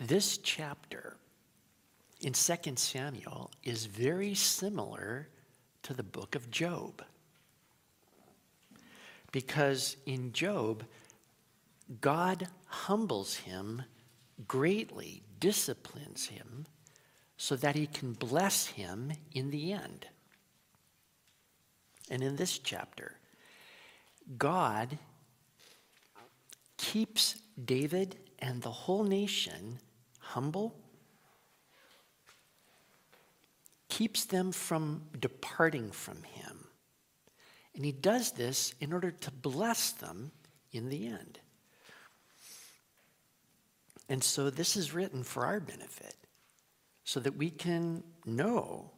this chapter in 2 Samuel is very similar to the book of Job. Because in Job, God humbles him greatly, disciplines him, so that he can bless him in the end. And in this chapter, God keeps David and the whole nation humble, keeps them from departing from him. And he does this in order to bless them in the end. And so this is written for our benefit, so that we can know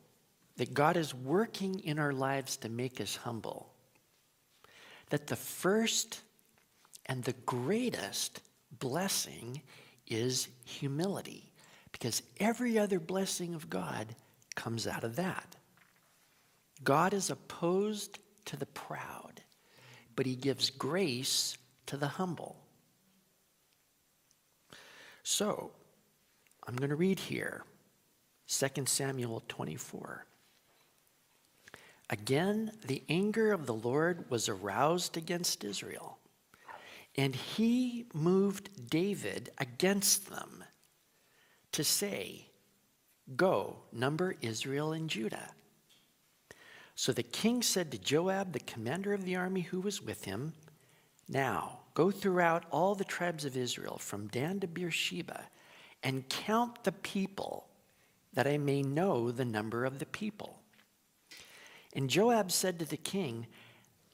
that God is working in our lives to make us humble. That the first and the greatest blessing is humility, because every other blessing of God comes out of that. God is opposed to the proud, but he gives grace to the humble. So, I'm going to read here 2 Samuel 24. Again, the anger of the Lord was aroused against Israel, and he moved David against them to say, Go, number Israel and Judah. So the king said to Joab, the commander of the army who was with him, Now go throughout all the tribes of Israel, from Dan to Beersheba, and count the people, that I may know the number of the people. And Joab said to the king,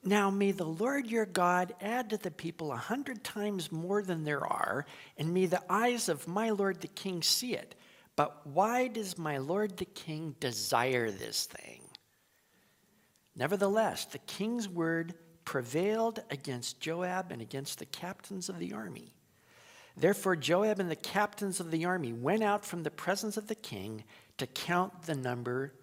Now may the Lord your God add to the people a hundred times more than there are, and may the eyes of my lord the king see it. But why does my lord the king desire this thing? Nevertheless, the king's word prevailed against Joab and against the captains of the army. Therefore, Joab and the captains of the army went out from the presence of the king to count the number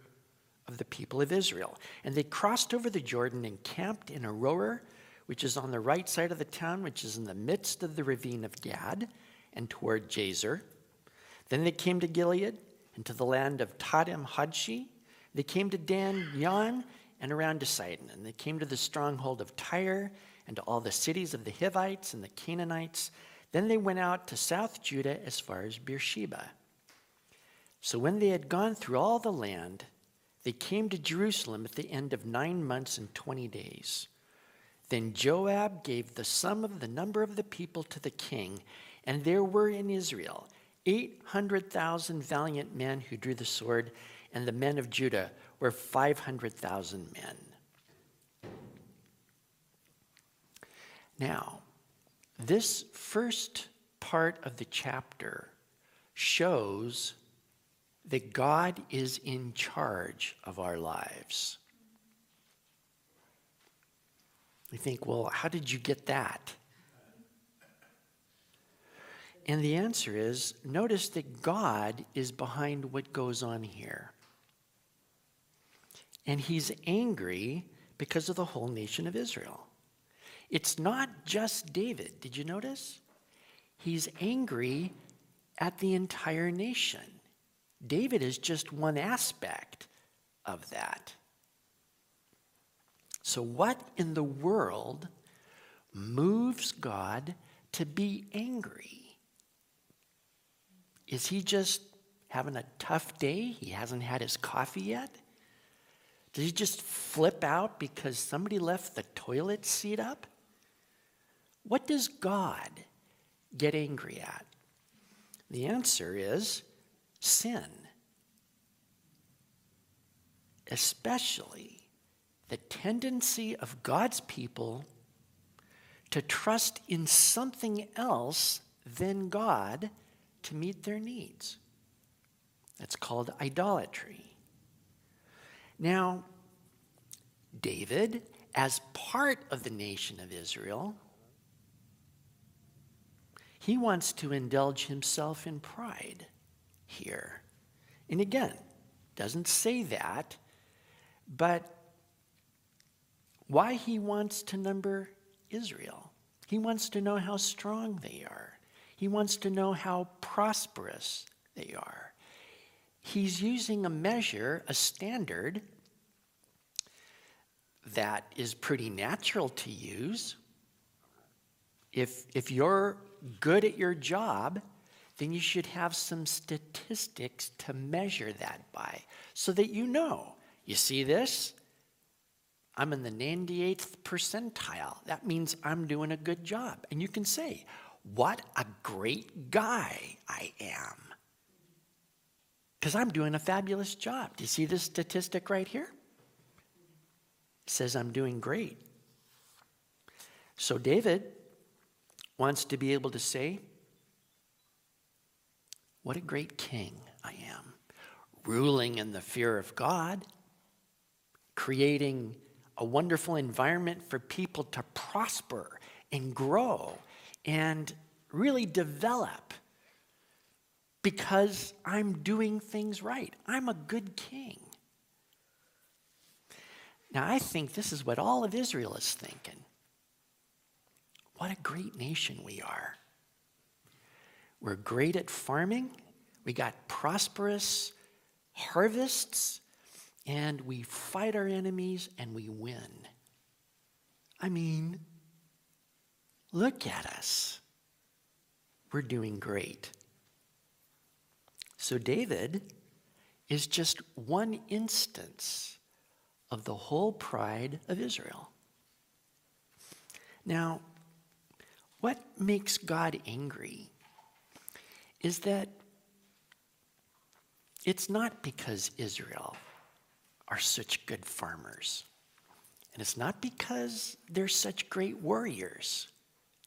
of the people of Israel. And they crossed over the Jordan and camped in Aroer, which is on the right side of the town, which is in the midst of the ravine of Gad, and toward Jazer. Then they came to Gilead and to the land of Tahtim Hodshi. They came to Dan Jaan and around to Sidon. And they came to the stronghold of Tyre and to all the cities of the Hivites and the Canaanites. Then they went out to South Judah as far as Beersheba. So when they had gone through all the land, they came to Jerusalem at the end of nine months and twenty days. Then Joab gave the sum of the number of the people to the king, and there were in Israel 800,000 valiant men who drew the sword, and the men of Judah were 500,000 men. Now, this first part of the chapter shows that God is in charge of our lives. We think, well, how did you get that? And the answer is notice that God is behind what goes on here. And he's angry because of the whole nation of Israel. It's not just David. Did you notice? He's angry at the entire nation. David is just one aspect of that. So, what in the world moves God to be angry? Is he just having a tough day? He hasn't had his coffee yet? Did he just flip out because somebody left the toilet seat up? What does God get angry at? The answer is sin. Especially the tendency of God's people to trust in something else than God to meet their needs. That's called idolatry. Now, David, as part of the nation of Israel, he wants to indulge himself in pride here. And again, doesn't say that, but why he wants to number Israel. He wants to know how strong they are. He wants to know how prosperous they are. He's using a measure, a standard that is pretty natural to use. If, if you're good at your job, then you should have some statistics to measure that by so that you know. You see this? I'm in the 98th percentile. That means I'm doing a good job. And you can say, What a great guy I am. Because I'm doing a fabulous job. Do you see this statistic right here? It says I'm doing great. So David wants to be able to say, What a great king I am, ruling in the fear of God, creating a wonderful environment for people to prosper and grow and really develop because I'm doing things right. I'm a good king. Now, I think this is what all of Israel is thinking. What a great nation we are. We're great at farming, we got prosperous harvests, and we fight our enemies and we win. I mean, look at us. We're doing great. So, David is just one instance of the whole pride of Israel. Now, what makes God angry is that it's not because Israel are such good farmers. And it's not because they're such great warriors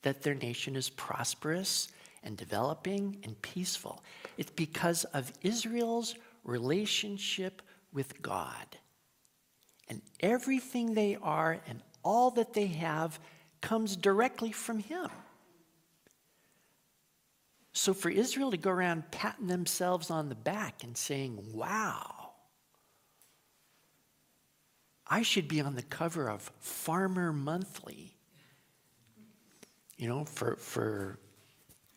that their nation is prosperous and developing and peaceful. It's because of Israel's relationship with God. And everything they are and all that they have comes directly from Him. So for Israel to go around patting themselves on the back and saying, wow, I should be on the cover of Farmer Monthly, you know, for, for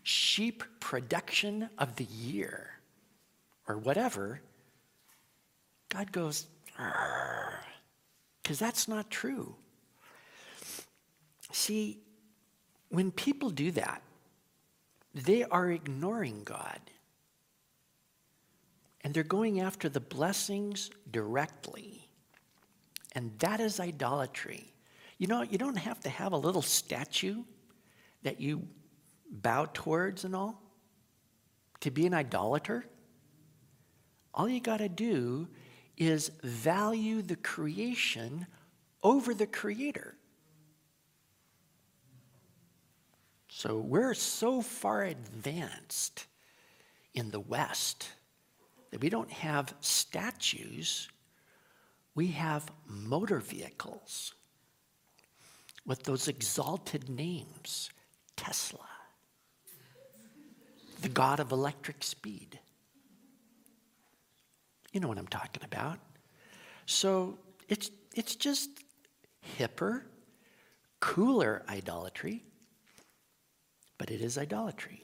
sheep production of the year or whatever. God goes, because that's not true. See, when people do that, they are ignoring God. And they're going after the blessings directly. And that is idolatry. You know, you don't have to have a little statue that you bow towards and all to be an idolater. All you got to do is value the creation over the creator. So we're so far advanced in the West that we don't have statues, we have motor vehicles with those exalted names Tesla, the god of electric speed. You know what I'm talking about. So it's, it's just hipper, cooler idolatry but it is idolatry.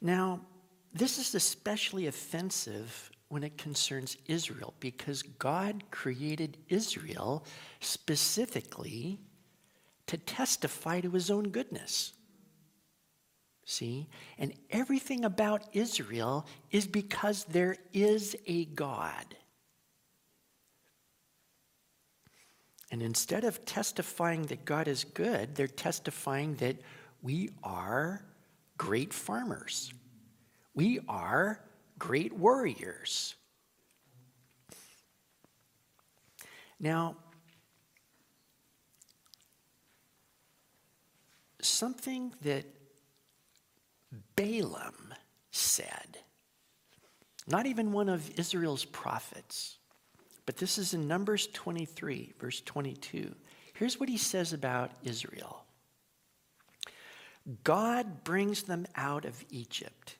Now, this is especially offensive when it concerns Israel because God created Israel specifically to testify to his own goodness. See? And everything about Israel is because there is a God. And instead of testifying that God is good, they're testifying that we are great farmers. We are great warriors. Now, something that Balaam said, not even one of Israel's prophets, but this is in Numbers 23, verse 22. Here's what he says about Israel God brings them out of Egypt.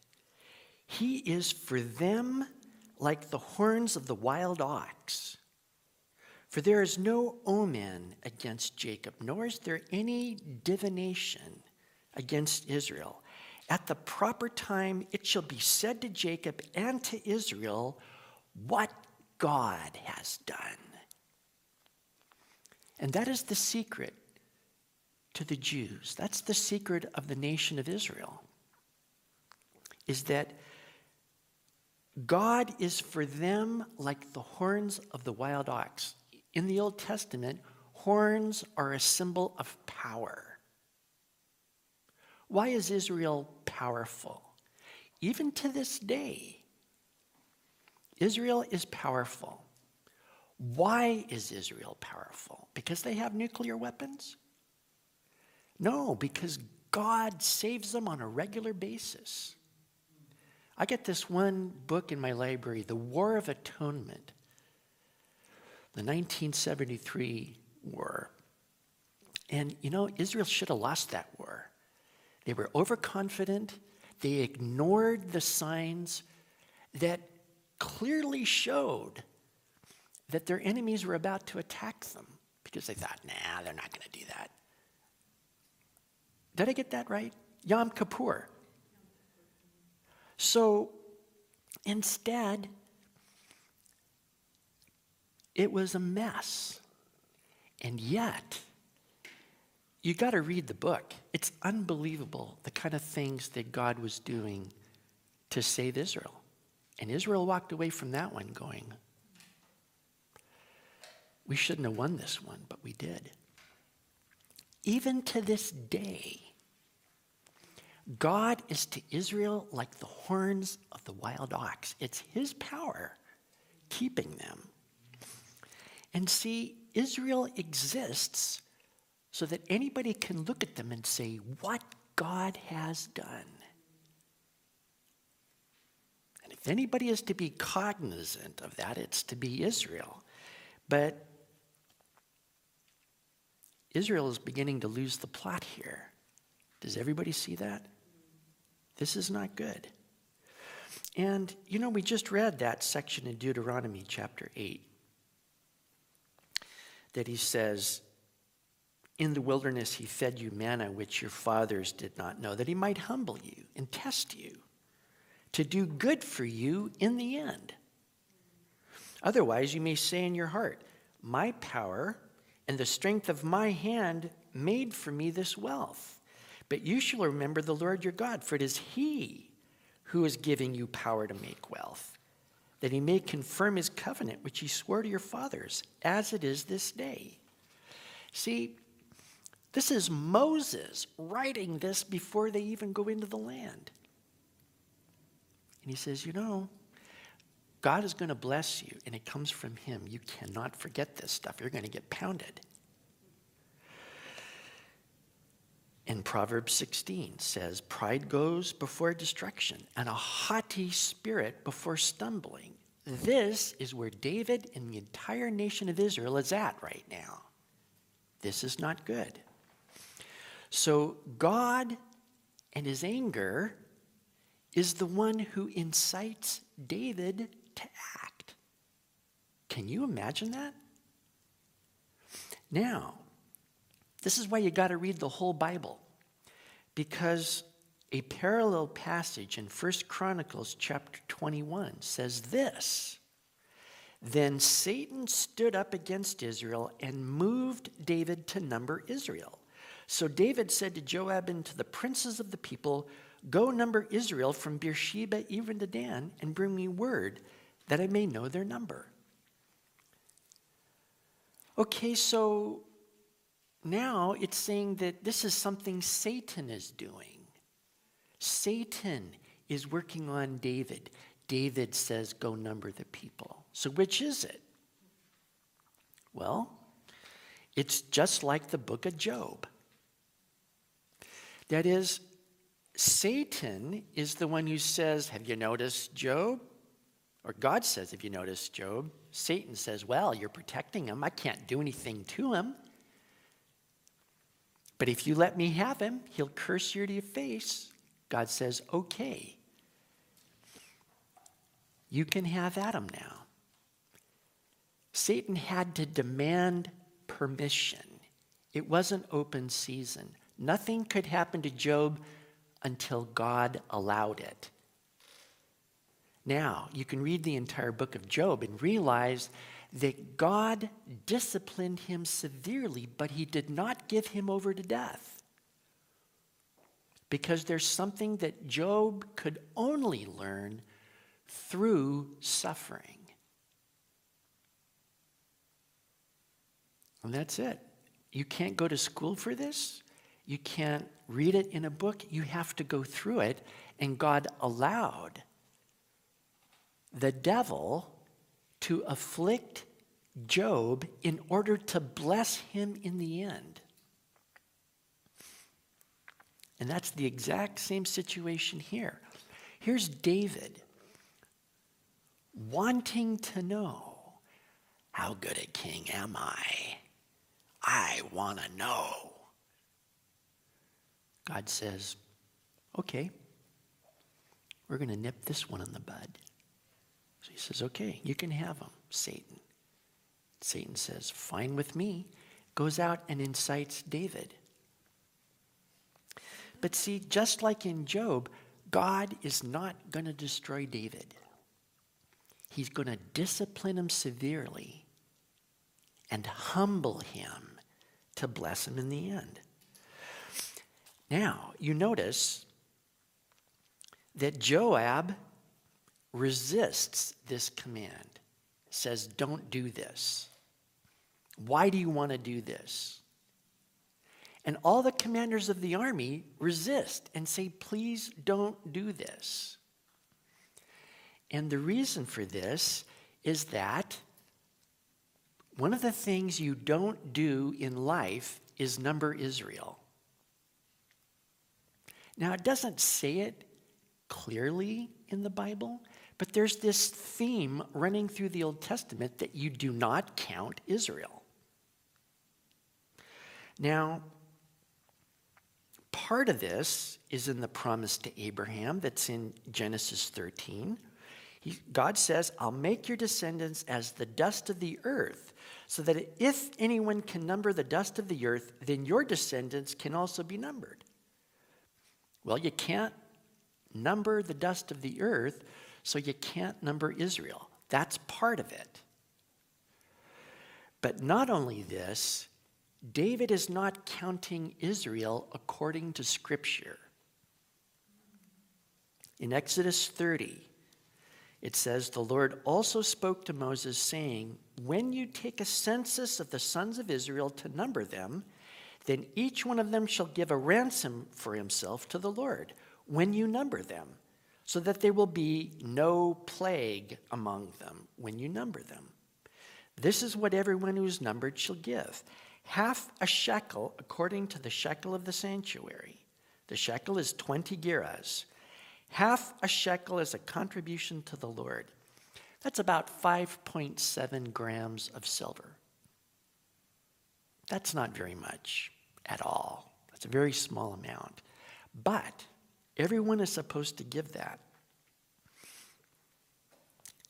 He is for them like the horns of the wild ox. For there is no omen against Jacob, nor is there any divination against Israel. At the proper time, it shall be said to Jacob and to Israel what God has done. And that is the secret to the Jews. That's the secret of the nation of Israel. Is that God is for them like the horns of the wild ox. In the Old Testament, horns are a symbol of power. Why is Israel powerful? Even to this day, Israel is powerful. Why is Israel powerful? Because they have nuclear weapons? No, because God saves them on a regular basis. I get this one book in my library, The War of Atonement, the 1973 war. And you know, Israel should have lost that war. They were overconfident, they ignored the signs that clearly showed that their enemies were about to attack them because they thought, nah, they're not going to do that. Did I get that right? Yom Kippur. So instead, it was a mess. And yet, you got to read the book. It's unbelievable the kind of things that God was doing to save Israel. And Israel walked away from that one going, we shouldn't have won this one, but we did. Even to this day, God is to Israel like the horns of the wild ox. It's his power keeping them. And see, Israel exists so that anybody can look at them and say, What God has done. If anybody is to be cognizant of that, it's to be Israel. But Israel is beginning to lose the plot here. Does everybody see that? This is not good. And, you know, we just read that section in Deuteronomy chapter 8 that he says, In the wilderness he fed you manna which your fathers did not know, that he might humble you and test you, to do good for you in the end. Otherwise, you may say in your heart, My power and the strength of my hand made for me this wealth. But you shall remember the Lord your God, for it is He who is giving you power to make wealth, that He may confirm His covenant, which He swore to your fathers, as it is this day. See, this is Moses writing this before they even go into the land. And he says, You know, God is going to bless you, and it comes from Him. You cannot forget this stuff. You're going to get pounded. in Proverbs 16 says, Pride goes before destruction, and a haughty spirit before stumbling. This is where David and the entire nation of Israel is at right now. This is not good. So, God and his anger is the one who incites David to act. Can you imagine that? Now, this is why you got to read the whole Bible. Because a parallel passage in 1 Chronicles chapter 21 says this Then Satan stood up against Israel and moved David to number Israel. So David said to Joab and to the princes of the people, Go number Israel from Beersheba even to Dan, and bring me word that I may know their number. Okay, so now it's saying that this is something Satan is doing. Satan is working on David. David says, Go number the people. So, which is it? Well, it's just like the book of Job. That is, Satan is the one who says, Have you noticed Job? Or God says, Have you noticed Job? Satan says, Well, you're protecting him. I can't do anything to him. But if you let me have him, he'll curse you to your face. God says, okay. You can have Adam now. Satan had to demand permission. It wasn't open season. Nothing could happen to Job until God allowed it. Now, you can read the entire book of Job and realize that God disciplined him severely, but he did not give him over to death. Because there's something that Job could only learn through suffering. And that's it. You can't go to school for this. You can't read it in a book. You have to go through it. And God allowed the devil to afflict Job in order to bless him in the end. And that's the exact same situation here. Here's David wanting to know how good a king am I? I want to know. God says, okay, we're going to nip this one in the bud. So he says, okay, you can have him, Satan. Satan says, fine with me. Goes out and incites David. But see, just like in Job, God is not going to destroy David. He's going to discipline him severely and humble him to bless him in the end. Now, you notice that Joab resists this command, says, Don't do this. Why do you want to do this? And all the commanders of the army resist and say, Please don't do this. And the reason for this is that one of the things you don't do in life is number Israel. Now, it doesn't say it clearly in the Bible, but there's this theme running through the Old Testament that you do not count Israel. Now, part of this is in the promise to Abraham that's in Genesis 13. He, God says, I'll make your descendants as the dust of the earth, so that if anyone can number the dust of the earth, then your descendants can also be numbered. Well, you can't number the dust of the earth, so you can't number Israel. That's part of it. But not only this, David is not counting Israel according to Scripture. In Exodus 30, it says, The Lord also spoke to Moses, saying, When you take a census of the sons of Israel to number them, then each one of them shall give a ransom for himself to the Lord when you number them, so that there will be no plague among them when you number them. This is what everyone who is numbered shall give half a shekel according to the shekel of the sanctuary. The shekel is 20 gerahs. Half a shekel is a contribution to the Lord. That's about 5.7 grams of silver. That's not very much at all. That's a very small amount. But everyone is supposed to give that.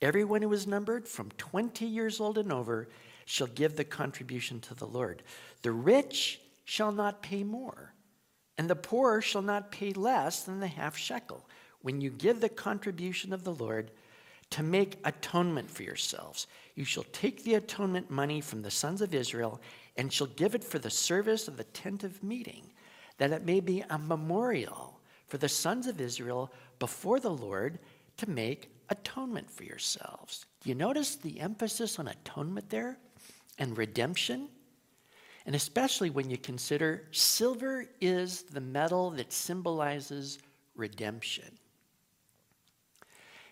Everyone who is numbered from 20 years old and over shall give the contribution to the Lord. The rich shall not pay more, and the poor shall not pay less than the half shekel when you give the contribution of the Lord to make atonement for yourselves. You shall take the atonement money from the sons of Israel and shall give it for the service of the tent of meeting, that it may be a memorial for the sons of Israel before the Lord to make atonement for yourselves. Do you notice the emphasis on atonement there and redemption? And especially when you consider silver is the metal that symbolizes redemption.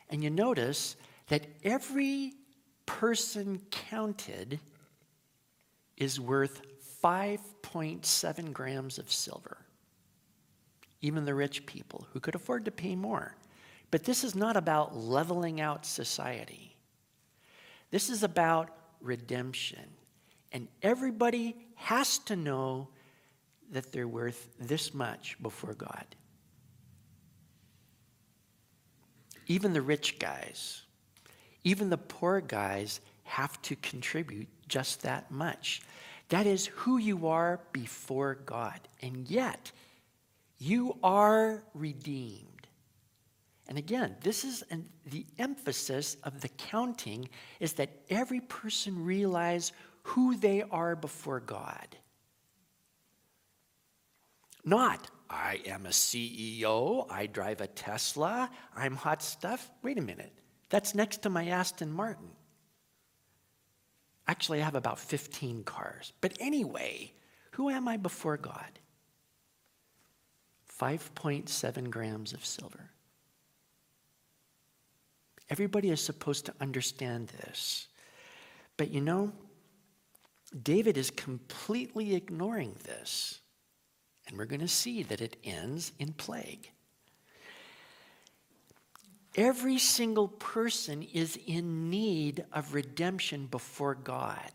And you notice that every person counted is worth 5.7 grams of silver. Even the rich people who could afford to pay more. But this is not about leveling out society. This is about redemption. And everybody has to know that they're worth this much before God. Even the rich guys, even the poor guys have to contribute just that much. That is who you are before God. And yet, you are redeemed. And again, this is an, the emphasis of the counting is that every person realize who they are before God. Not, I am a CEO, I drive a Tesla, I'm hot stuff. Wait a minute, that's next to my Aston Martin. Actually, I have about 15 cars. But anyway, who am I before God? 5.7 grams of silver. Everybody is supposed to understand this. But you know, David is completely ignoring this. And we're going to see that it ends in plague. Every single person is in need of redemption before God.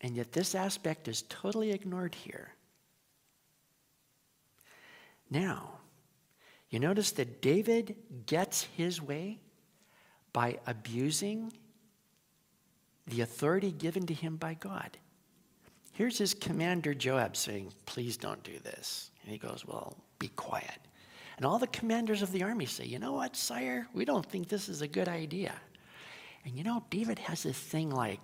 And yet, this aspect is totally ignored here. Now, you notice that David gets his way by abusing the authority given to him by God. Here's his commander Joab saying, Please don't do this. And he goes, Well, be quiet. And all the commanders of the army say, You know what, sire? We don't think this is a good idea. And you know, David has this thing like,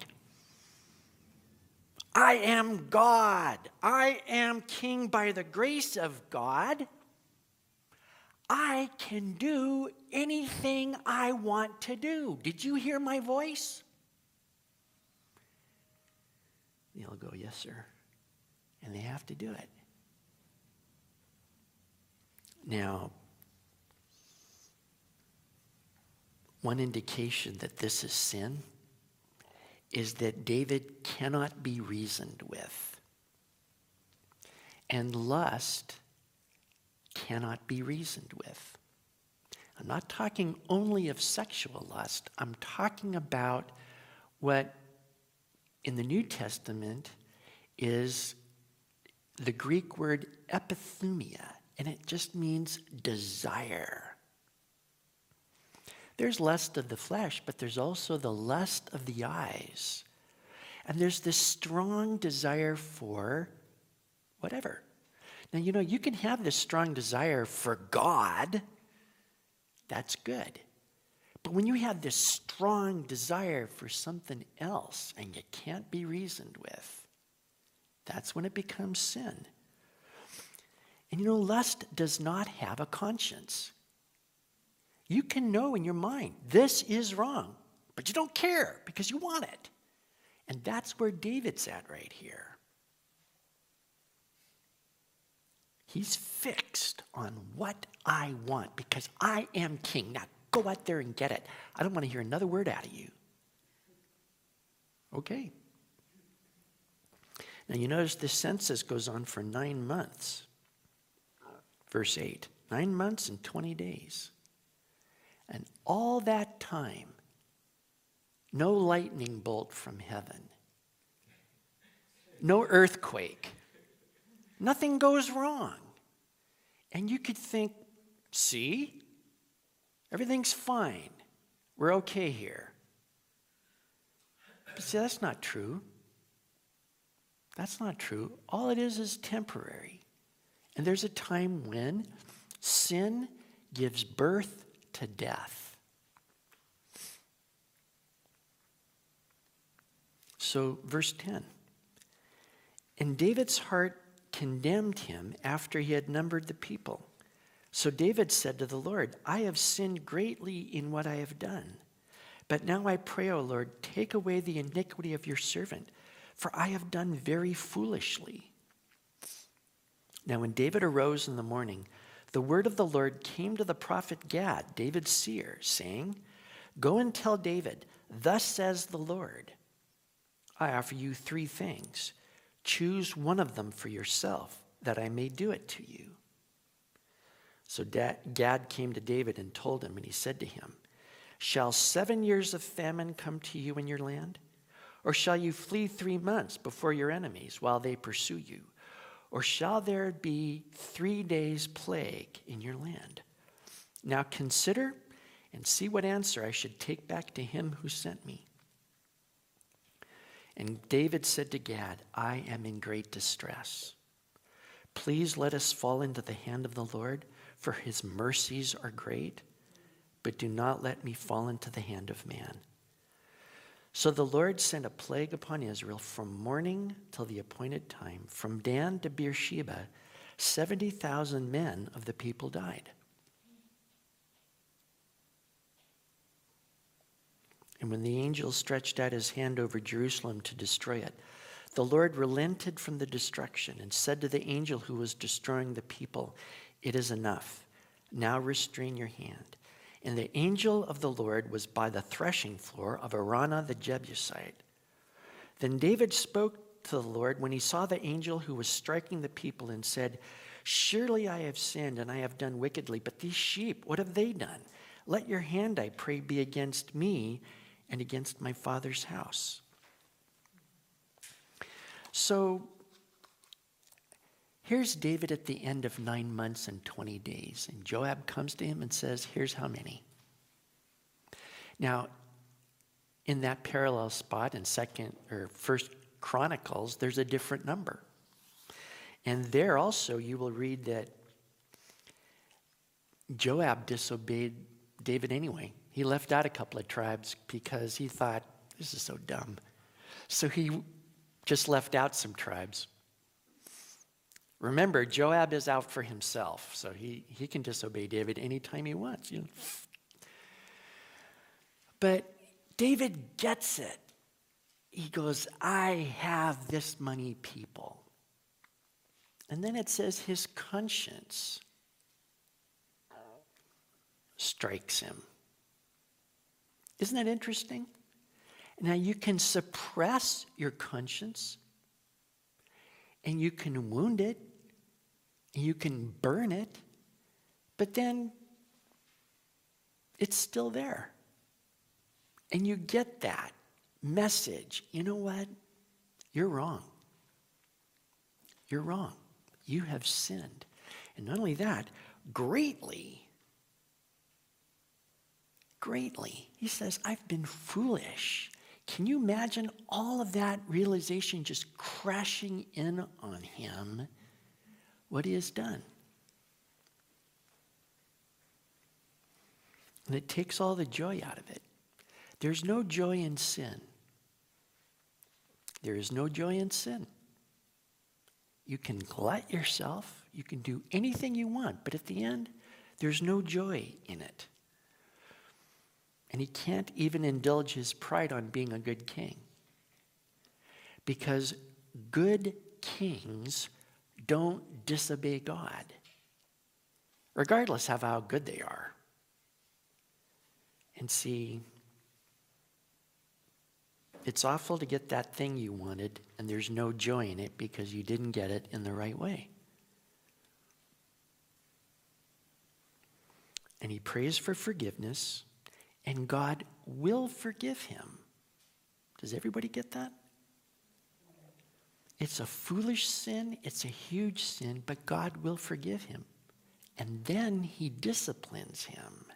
I am God. I am king by the grace of God. I can do anything I want to do. Did you hear my voice? They'll go, Yes, sir. And they have to do it. Now, one indication that this is sin is that David cannot be reasoned with. And lust cannot be reasoned with. I'm not talking only of sexual lust, I'm talking about what in the New Testament is the Greek word epithumia, and it just means desire. There's lust of the flesh, but there's also the lust of the eyes. And there's this strong desire for whatever. Now, you know, you can have this strong desire for God, that's good. But when you have this strong desire for something else and you can't be reasoned with, that's when it becomes sin. And you know, lust does not have a conscience. You can know in your mind, this is wrong, but you don't care because you want it. And that's where David's at right here. He's fixed on what I want because I am king. Now go out there and get it. I don't want to hear another word out of you. Okay. Now you notice the census goes on for nine months. Verse 8 nine months and 20 days. And all that time, no lightning bolt from heaven, no earthquake, Nothing goes wrong. And you could think, see, everything's fine. We're okay here. But see, that's not true. That's not true. All it is is temporary. And there's a time when sin gives birth to death. So, verse 10. And David's heart condemned him after he had numbered the people. So David said to the Lord, I have sinned greatly in what I have done. But now I pray, O Lord, take away the iniquity of your servant, for I have done very foolishly. Now, when David arose in the morning, the word of the Lord came to the prophet Gad, David's seer, saying, Go and tell David, Thus says the Lord, I offer you three things. Choose one of them for yourself, that I may do it to you. So Gad came to David and told him, and he said to him, Shall seven years of famine come to you in your land? Or shall you flee three months before your enemies while they pursue you? Or shall there be three days' plague in your land? Now consider and see what answer I should take back to him who sent me. And David said to Gad, I am in great distress. Please let us fall into the hand of the Lord, for his mercies are great, but do not let me fall into the hand of man. So the Lord sent a plague upon Israel from morning till the appointed time. From Dan to Beersheba, 70,000 men of the people died. And when the angel stretched out his hand over Jerusalem to destroy it, the Lord relented from the destruction and said to the angel who was destroying the people, It is enough. Now restrain your hand. And the angel of the Lord was by the threshing floor of Araunah the Jebusite. Then David spoke to the Lord when he saw the angel who was striking the people and said, Surely I have sinned and I have done wickedly, but these sheep, what have they done? Let your hand, I pray, be against me and against my father's house. So here's David at the end of nine months and 20 days, and Joab comes to him and says, Here's how many. Now, in that parallel spot in second or first chronicles there's a different number and there also you will read that joab disobeyed david anyway he left out a couple of tribes because he thought, this is so dumb. So he just left out some tribes. Remember, Joab is out for himself, so he, he can disobey David anytime he wants. You know? But David gets it. He goes, I have this many people. And then it says his conscience strikes him. Isn't that interesting? Now, you can suppress your conscience and you can wound it you can burn it, but then it's still there. And you get that message. You know what? You're wrong. You're wrong. You have sinned. And not only that, greatly greatly. He says, I've been foolish. Can you imagine all of that realization just crashing in on him? What he has done. And it takes all the joy out of it. There's no joy in sin. There is no joy in sin. You can glut yourself, you can do anything you want, but at the end, there's no joy in it. And he can't even indulge his pride on being a good king. Because good kings don't disobey God, regardless of how good they are. And see, it's awful to get that thing you wanted, and there's no joy in it because you didn't get it in the right way. And he prays for forgiveness and God will forgive him. Does everybody get that? It's a foolish sin, it's a huge sin, but God will forgive him. And then he disciplines him.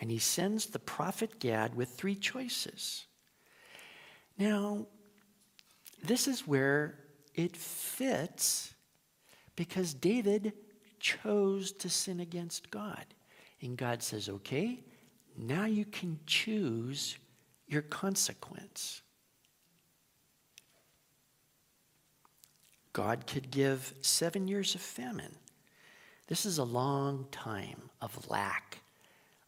And he sends the prophet Gad with three choices. Now, this is where it fits because David chose to sin against God. And God says, okay, now you can choose your consequence. God could give seven years of famine. This is a long time of lack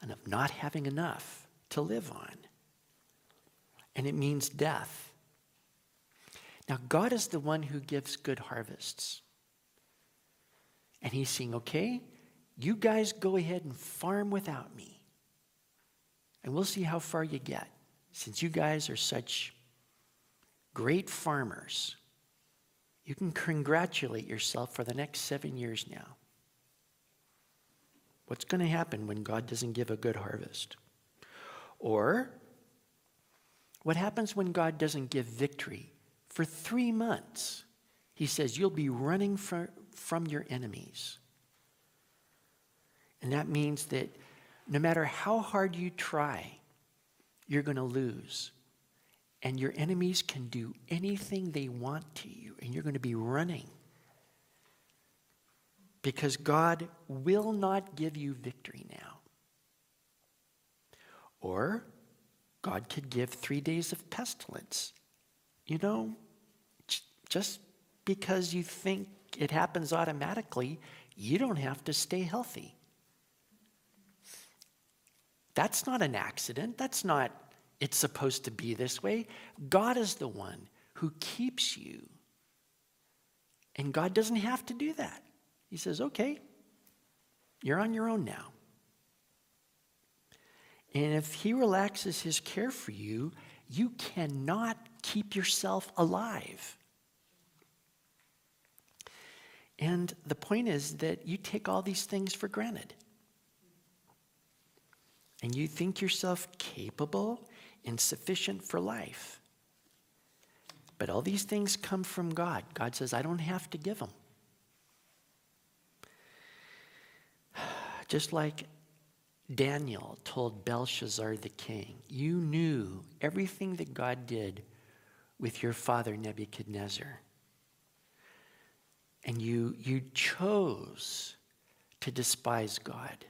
and of not having enough to live on. And it means death. Now, God is the one who gives good harvests. And He's saying, okay, you guys go ahead and farm without me. And we'll see how far you get. Since you guys are such great farmers, you can congratulate yourself for the next seven years now. What's going to happen when God doesn't give a good harvest? Or what happens when God doesn't give victory for three months? He says, You'll be running from, from your enemies. And that means that no matter how hard you try, you're going to lose. And your enemies can do anything they want to you, and you're going to be running. Because God will not give you victory now. Or God could give three days of pestilence. You know, just because you think it happens automatically, you don't have to stay healthy. That's not an accident. That's not, it's supposed to be this way. God is the one who keeps you. And God doesn't have to do that. He says, okay, you're on your own now. And if He relaxes His care for you, you cannot keep yourself alive. And the point is that you take all these things for granted. And you think yourself capable and sufficient for life. But all these things come from God. God says, I don't have to give them. Just like Daniel told Belshazzar the king, You knew everything that God did with your father Nebuchadnezzar. And you, you chose to despise God.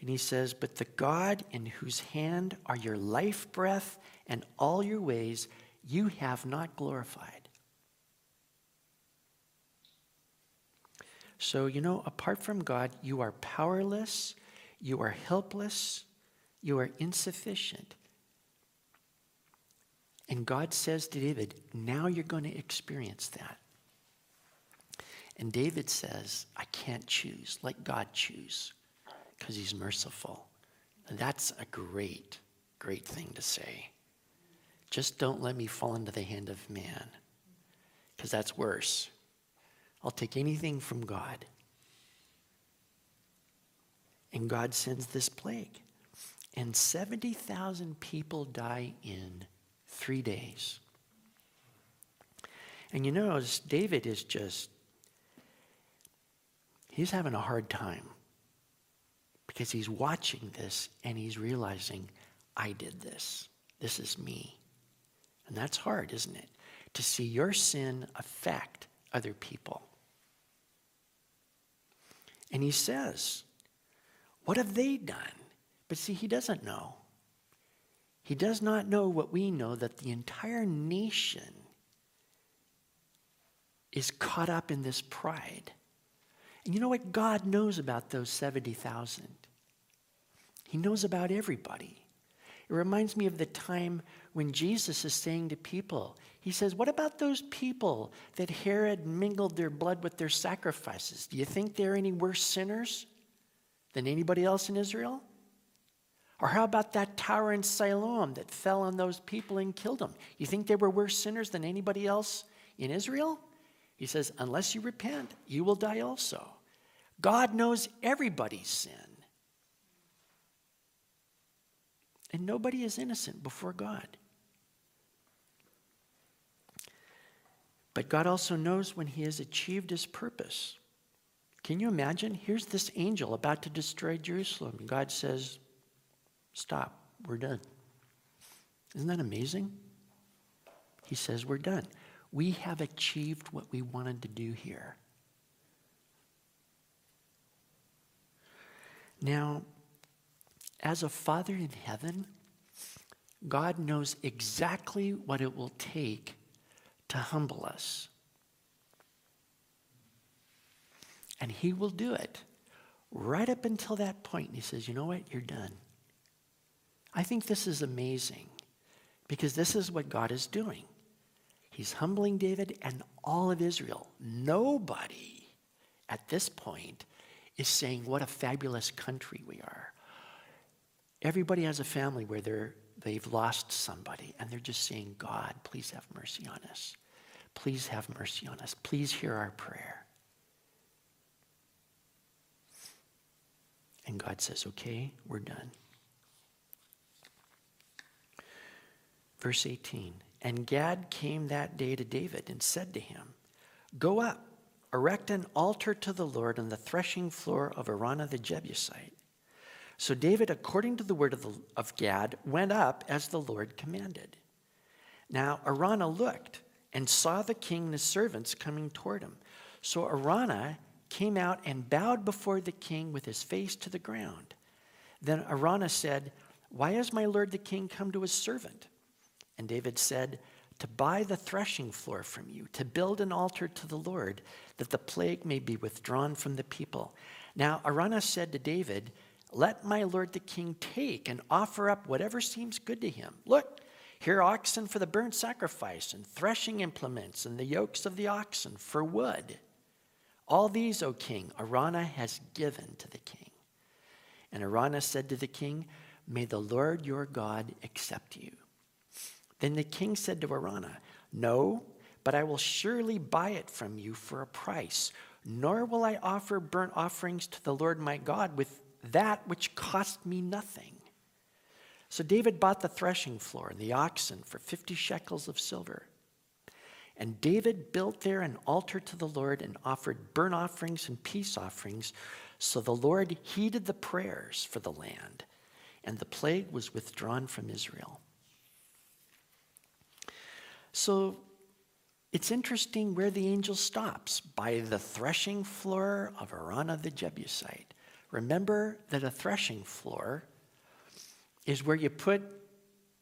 And he says, But the God in whose hand are your life breath and all your ways, you have not glorified. So, you know, apart from God, you are powerless, you are helpless, you are insufficient. And God says to David, Now you're going to experience that. And David says, I can't choose. Let God choose because he's merciful. And that's a great, great thing to say. Just don't let me fall into the hand of man because that's worse. I'll take anything from God. And God sends this plague. And 70,000 people die in three days. And you notice David is just he's having a hard time because he's watching this and he's realizing, I did this. This is me. And that's hard, isn't it? To see your sin affect other people. And he says, What have they done? But see, he doesn't know. He does not know what we know that the entire nation is caught up in this pride. And you know what? God knows about those 70,000. He knows about everybody. It reminds me of the time when Jesus is saying to people, He says, What about those people that Herod mingled their blood with their sacrifices? Do you think they're any worse sinners than anybody else in Israel? Or how about that tower in Siloam that fell on those people and killed them? You think they were worse sinners than anybody else in Israel? He says, Unless you repent, you will die also. God knows everybody's sin. And nobody is innocent before God. But God also knows when he has achieved his purpose. Can you imagine? Here's this angel about to destroy Jerusalem. God says, Stop, we're done. Isn't that amazing? He says, We're done. We have achieved what we wanted to do here. Now, as a Father in heaven, God knows exactly what it will take to humble us. And He will do it right up until that point. And He says, You know what? You're done. I think this is amazing because this is what God is doing. He's humbling David and all of Israel. Nobody at this point is saying, What a fabulous country we are. Everybody has a family where they're, they've lost somebody and they're just saying, God, please have mercy on us. Please have mercy on us. Please hear our prayer. And God says, Okay, we're done. Verse 18 And Gad came that day to David and said to him, Go up, erect an altar to the Lord on the threshing floor of Araunah the Jebusite. So David, according to the word of, the, of Gad, went up as the Lord commanded. Now Araunah looked and saw the king and his servants coming toward him. So Araunah came out and bowed before the king with his face to the ground. Then Araunah said, Why has my lord the king come to his servant? And David said, To buy the threshing floor from you, to build an altar to the Lord, that the plague may be withdrawn from the people. Now Araunah said to David, Let my lord the king take and offer up whatever seems good to him. Look, here oxen for the burnt sacrifice, and threshing implements, and the yokes of the oxen for wood. All these, O king, Araunah has given to the king. And Araunah said to the king, May the Lord your God accept you. Then the king said to Araunah, No, but I will surely buy it from you for a price, nor will I offer burnt offerings to the Lord my God with that which cost me nothing. So David bought the threshing floor and the oxen for 50 shekels of silver. And David built there an altar to the Lord and offered burnt offerings and peace offerings. So the Lord heeded the prayers for the land, and the plague was withdrawn from Israel. So it's interesting where the angel stops by the threshing floor of Araunah the Jebusite. Remember that a threshing floor is where you put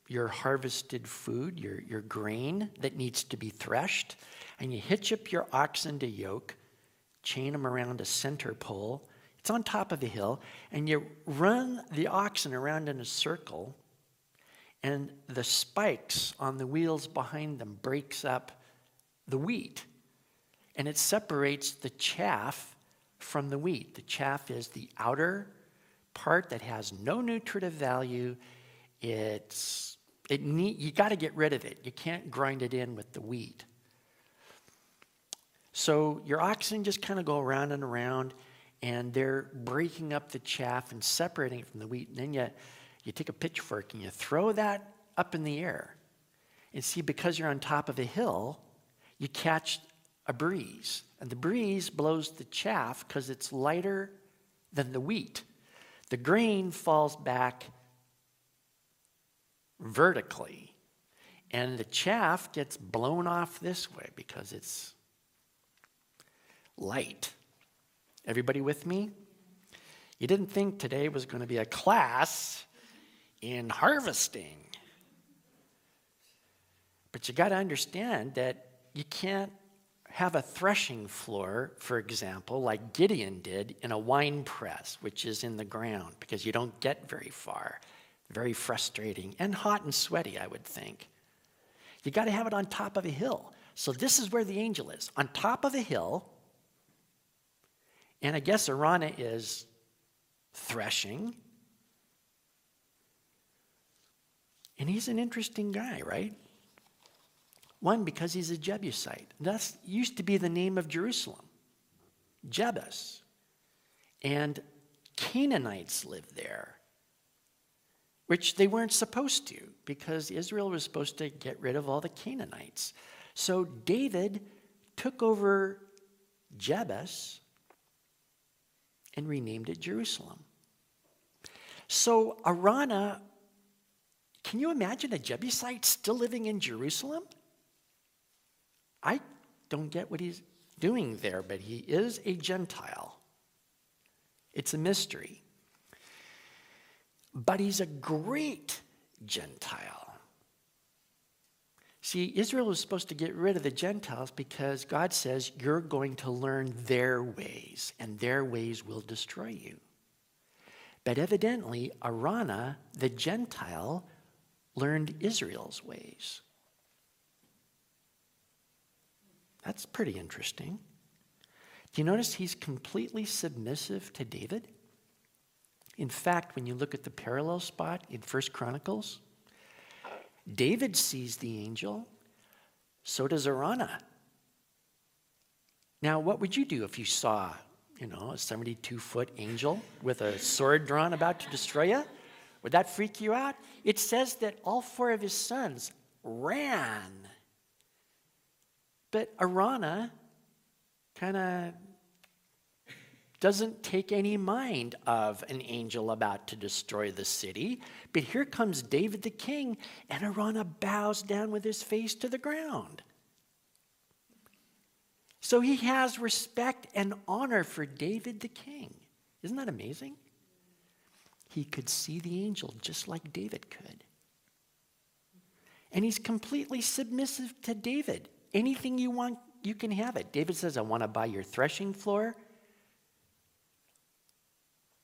your harvested food, your, your grain that needs to be threshed, and you hitch up your oxen to yoke, chain them around a center pole. It's on top of a hill, and you run the oxen around in a circle, and the spikes on the wheels behind them breaks up the wheat, and it separates the chaff from the wheat. The chaff is the outer part that has no nutritive value. It's it need, you got to get rid of it. You can't grind it in with the wheat. So your oxen just kind of go around and around, and they're breaking up the chaff and separating it from the wheat. And then you, you take a pitchfork and you throw that up in the air. And see, because you're on top of a hill, you catch a breeze. And the breeze blows the chaff because it's lighter than the wheat. The grain falls back vertically. And the chaff gets blown off this way because it's light. Everybody with me? You didn't think today was going to be a class in harvesting. But you got to understand that you can't have a threshing floor, for example, like Gideon did in a wine press, which is in the ground, because you don't get very far. Very frustrating and hot and sweaty, I would think. You got to have it on top of a hill. So this is where the angel is on top of a hill. And I guess Araunah is threshing. And he's an interesting guy, right? One, because he's a Jebusite. That used to be the name of Jerusalem, Jebus. And Canaanites lived there which they weren't supposed to because Israel was supposed to get rid of all the Canaanites. So David took over Jebus and renamed it Jerusalem. So Araunah, can you imagine a Jebusite still living in Jerusalem? I don't get what he's doing there, but he is a Gentile. It's a mystery but he's a great Gentile. See, Israel was supposed to get rid of the Gentiles because God says you're going to learn their ways, and their ways will destroy you. But evidently, Araunah, the Gentile, learned Israel's ways. That's pretty interesting. Do you notice he's completely submissive to David? In fact, when you look at the parallel spot in First Chronicles, David sees the angel, so does Araunah. Now, what would you do if you saw, you know, a 72 foot angel with a sword drawn about to destroy you? Would that freak you out? It says that all four of his sons ran. But Araunah kind of doesn't take any mind of an angel about to destroy the city. But here comes David the king, and Araunah bows down with his face to the ground. So he has respect and honor for David the king. Isn't that amazing? He could see the angel just like David could. And he's completely submissive to David. Anything you want, you can have it. David says, I want to buy your threshing floor.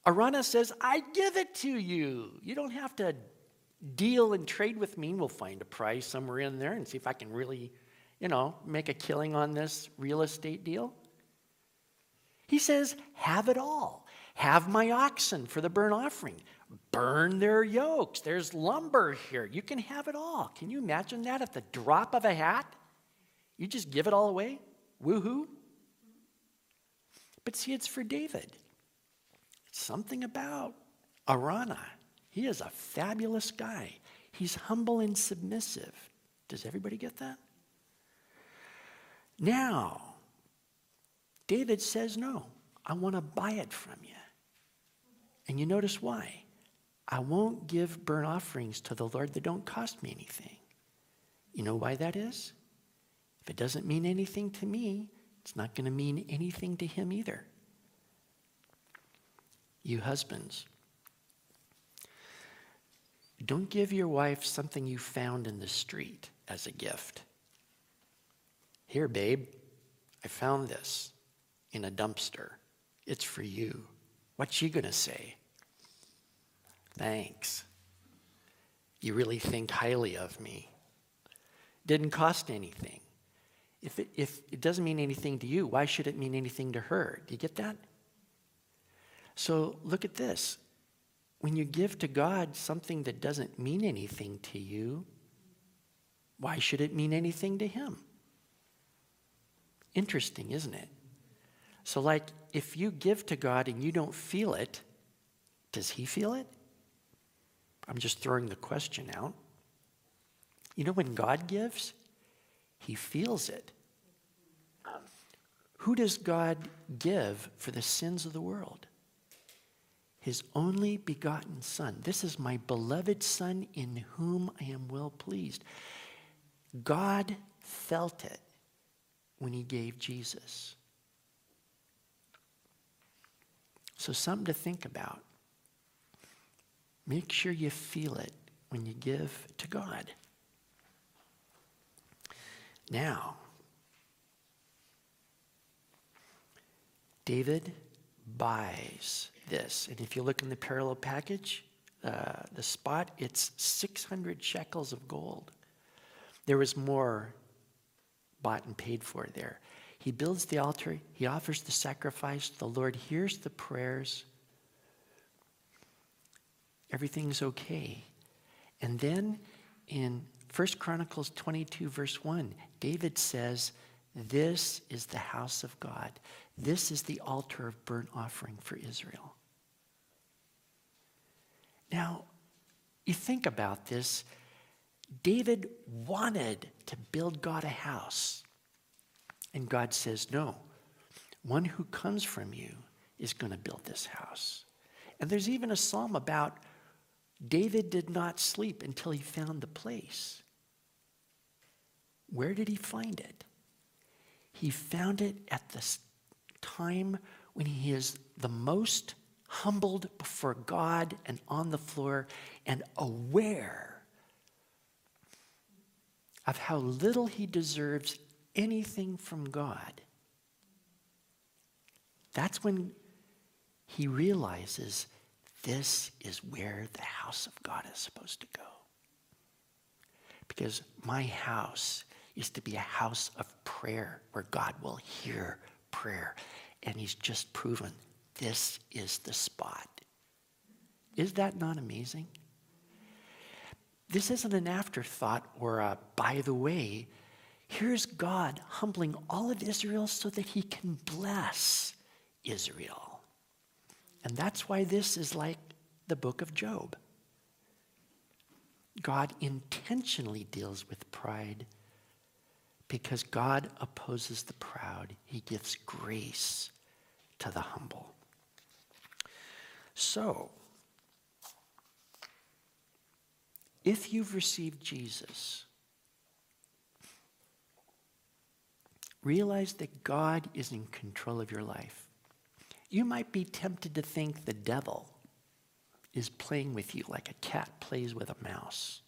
Araunah says, I give it to you. You don't have to deal and trade with me. We'll find a price somewhere in there and see if I can really, you know, make a killing on this real estate deal. He says, Have it all. Have my oxen for the burnt offering. Burn their yokes. There's lumber here. You can have it all. Can you imagine that at the drop of a hat? You just give it all away? Woohoo. But see, it's for David. Something about Araunah. He is a fabulous guy. He's humble and submissive. Does everybody get that? Now, David says, No, I want to buy it from you. And you notice why? I won't give burnt offerings to the Lord that don't cost me anything. You know why that is? If it doesn't mean anything to me, it's not going to mean anything to him either. You husbands, don't give your wife something you found in the street as a gift. Here, babe, I found this in a dumpster. It's for you. What's she going to say? Thanks. You really think highly of me. Didn't cost anything. If it, if it doesn't mean anything to you, why should it mean anything to her? Do you get that? So look at this. When you give to God something that doesn't mean anything to you, why should it mean anything to Him? Interesting, isn't it? So, like, if you give to God and you don't feel it, does He feel it? I'm just throwing the question out. You know, when God gives, He feels it. Who does God give for the sins of the world? His only begotten Son. This is my beloved Son in whom I am well pleased. God felt it when He gave Jesus. So, something to think about. Make sure you feel it when you give to God. Now, David buys this. And if you look in the parallel package, uh, the spot, it's 600 shekels of gold. There was more bought and paid for there. He builds the altar, he offers the sacrifice. The Lord hears the prayers. Everything's okay. And then in 1 Chronicles 22, verse 1, David says, This is the house of God. This is the altar of burnt offering for Israel. Now, you think about this. David wanted to build God a house. And God says, No, one who comes from you is going to build this house. And there's even a psalm about David did not sleep until he found the place. Where did he find it? He found it at the time when he is the most humbled before God and on the floor and aware of how little he deserves anything from God, that's when he realizes this is where the house of God is supposed to go. Because my house is to be a house of prayer where God will hear prayer. And he's just proven this is the spot. Is that not amazing? This isn't an afterthought or a by the way. Here's God humbling all of Israel so that he can bless Israel. And that's why this is like the book of Job. God intentionally deals with pride because God opposes the proud. He gives grace to the humble. So, if you've received Jesus, realize that God is in control of your life. You might be tempted to think the devil is playing with you like a cat plays with a mouse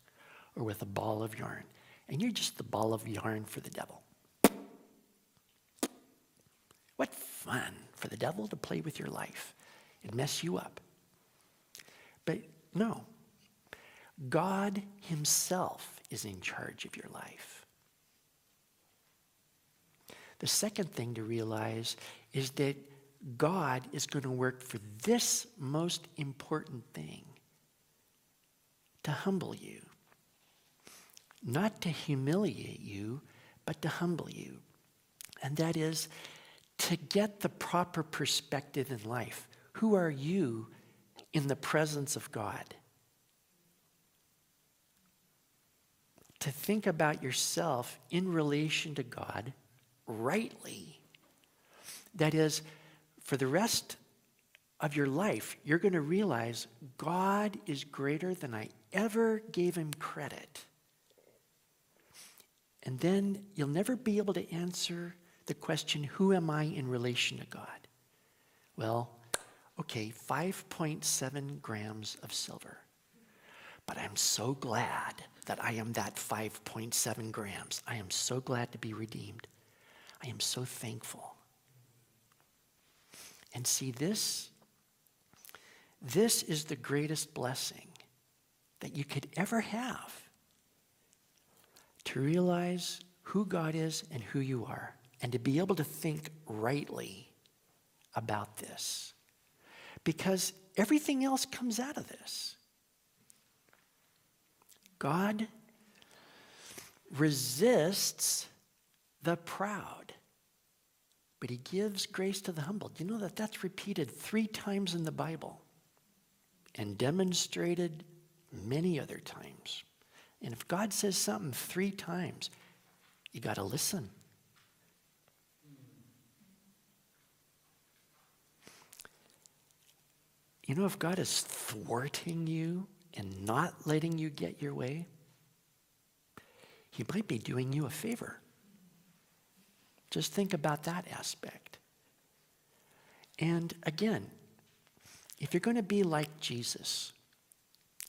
or with a ball of yarn, and you're just the ball of yarn for the devil. What fun for the devil to play with your life and mess you up. But no, God Himself is in charge of your life. The second thing to realize is that God is going to work for this most important thing to humble you. Not to humiliate you, but to humble you. And that is to get the proper perspective in life. Who are you in the presence of God? To think about yourself in relation to God rightly. That is, for the rest of your life, you're going to realize God is greater than I ever gave him credit. And then you'll never be able to answer the question, Who am I in relation to God? Well, okay, 5.7 grams of silver. But I'm so glad that I am that 5.7 grams. I am so glad to be redeemed. I am so thankful. And see, this, this is the greatest blessing that you could ever have to realize who God is and who you are and to be able to think rightly about this. Because everything else comes out of this. God resists the proud, but he gives grace to the humble. Do you know that that's repeated three times in the Bible and demonstrated many other times? And if God says something three times, you got to listen. You know, if God is thwarting you and not letting you get your way, He might be doing you a favor. Just think about that aspect. And again, if you're going to be like Jesus,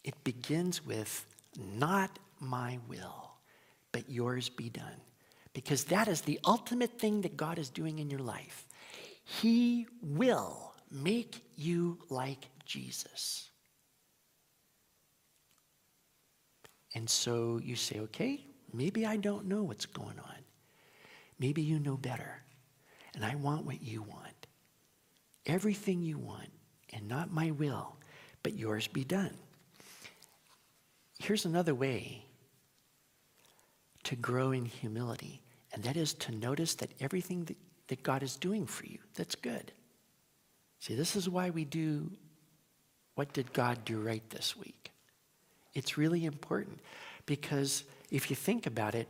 it begins with not my will, but yours be done. Because that is the ultimate thing that God is doing in your life. He will make you like Jesus. And so you say, okay, maybe I don't know what's going on. Maybe you know better. And I want what you want. Everything you want, and not my will, but yours be done. Here's another way to grow in humility, and that is to notice that everything that, that God is doing for you, that's good. See, this is why we do what did God do right this week? It's really important because if you think about it,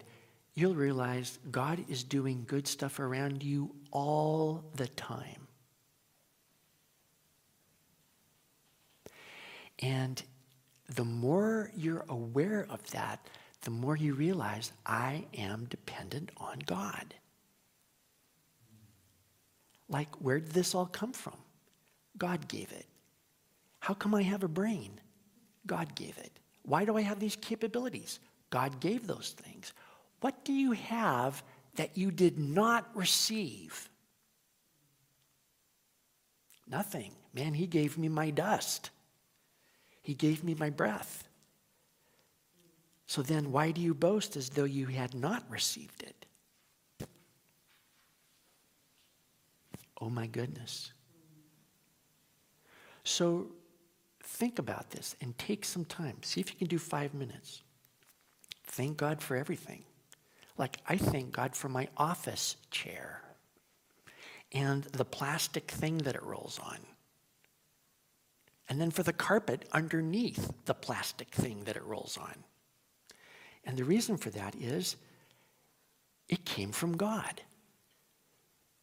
you'll realize God is doing good stuff around you all the time. And the more you're aware of that, the more you realize I am dependent on God. Like, where did this all come from? God gave it. How come I have a brain? God gave it. Why do I have these capabilities? God gave those things. What do you have that you did not receive? Nothing. Man, He gave me my dust, He gave me my breath. So then, why do you boast as though you had not received it? Oh my goodness. So think about this and take some time. See if you can do five minutes. Thank God for everything. Like, I thank God for my office chair and the plastic thing that it rolls on. And then for the carpet underneath the plastic thing that it rolls on. And the reason for that is it came from God.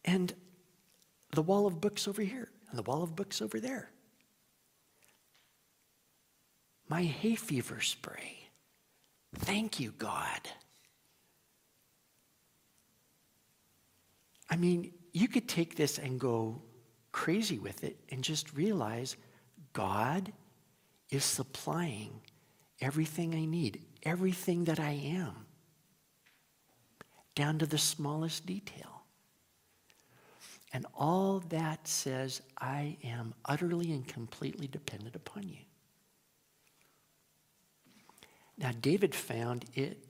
And the wall of books over here, and the wall of books over there. my hay fever spray. Thank you, God. I mean, you could take this and go crazy with it and just realize God is supplying everything I need, everything that I am, down to the smallest detail. And all that says, I am utterly and completely dependent upon you. Now, David found it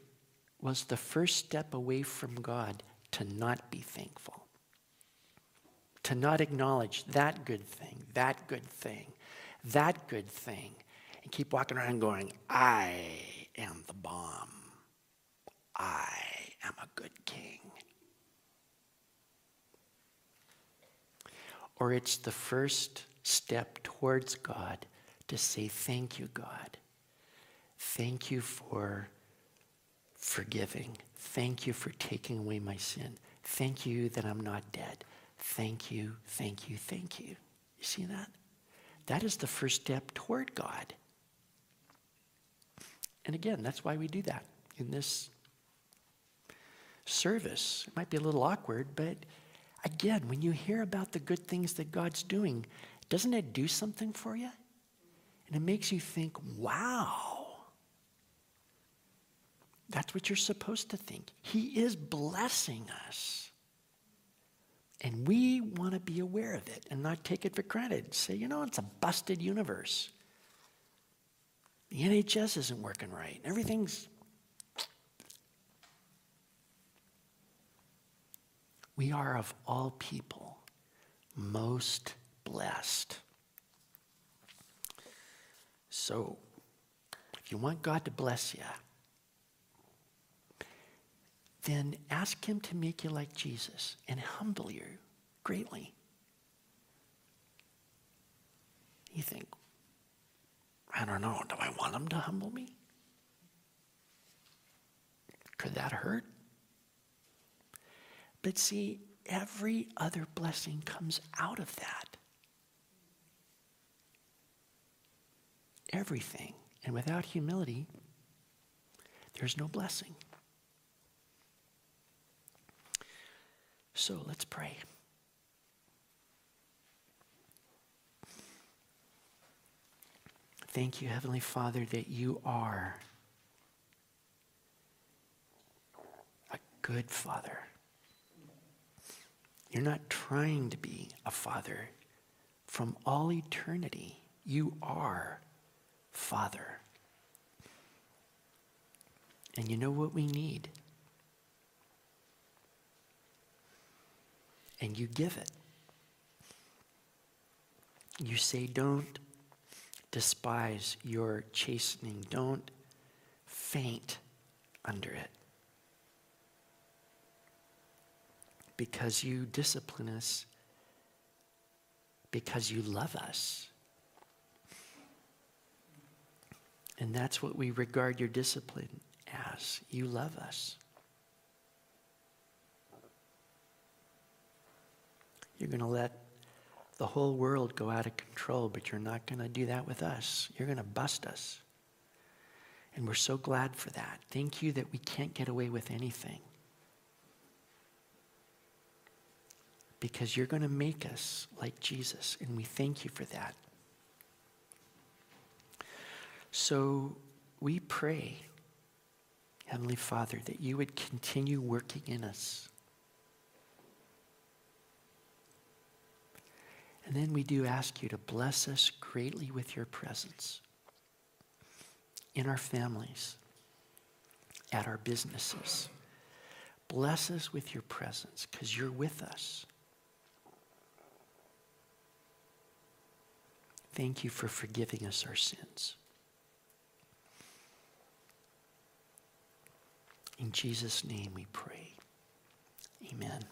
was the first step away from God to not be thankful, to not acknowledge that good thing, that good thing, that good thing, and keep walking around going, I am the bomb. I am a good king. Or it's the first step towards God to say, Thank you, God. Thank you for forgiving. Thank you for taking away my sin. Thank you that I'm not dead. Thank you, thank you, thank you. You see that? That is the first step toward God. And again, that's why we do that in this service. It might be a little awkward, but again, when you hear about the good things that God's doing, doesn't it do something for you? And it makes you think, wow. That's what you're supposed to think. He is blessing us. And we want to be aware of it and not take it for granted. Say, you know, it's a busted universe. The NHS isn't working right. Everything's. We are of all people most blessed. So, if you want God to bless you, then ask Him to make you like Jesus and humble you greatly. You think, I don't know, do I want Him to humble me? Could that hurt? But see, every other blessing comes out of that. Everything. And without humility, there's no blessing. So let's pray. Thank you, Heavenly Father, that you are a good Father. You're not trying to be a Father. From all eternity, you are Father. And you know what we need? And you give it. You say, don't despise your chastening, don't faint under it. Because you discipline us, because you love us. And that's what we regard your discipline as. You love us. You're going to let the whole world go out of control, but you're not going to do that with us. You're going to bust us. And we're so glad for that. Thank you that we can't get away with anything. Because you're going to make us like Jesus, and we thank you for that. So we pray, Heavenly Father, that you would continue working in us And then we do ask you to bless us greatly with your presence in our families, at our businesses. Bless us with your presence because you're with us. Thank you for forgiving us our sins. In Jesus' name we pray. Amen.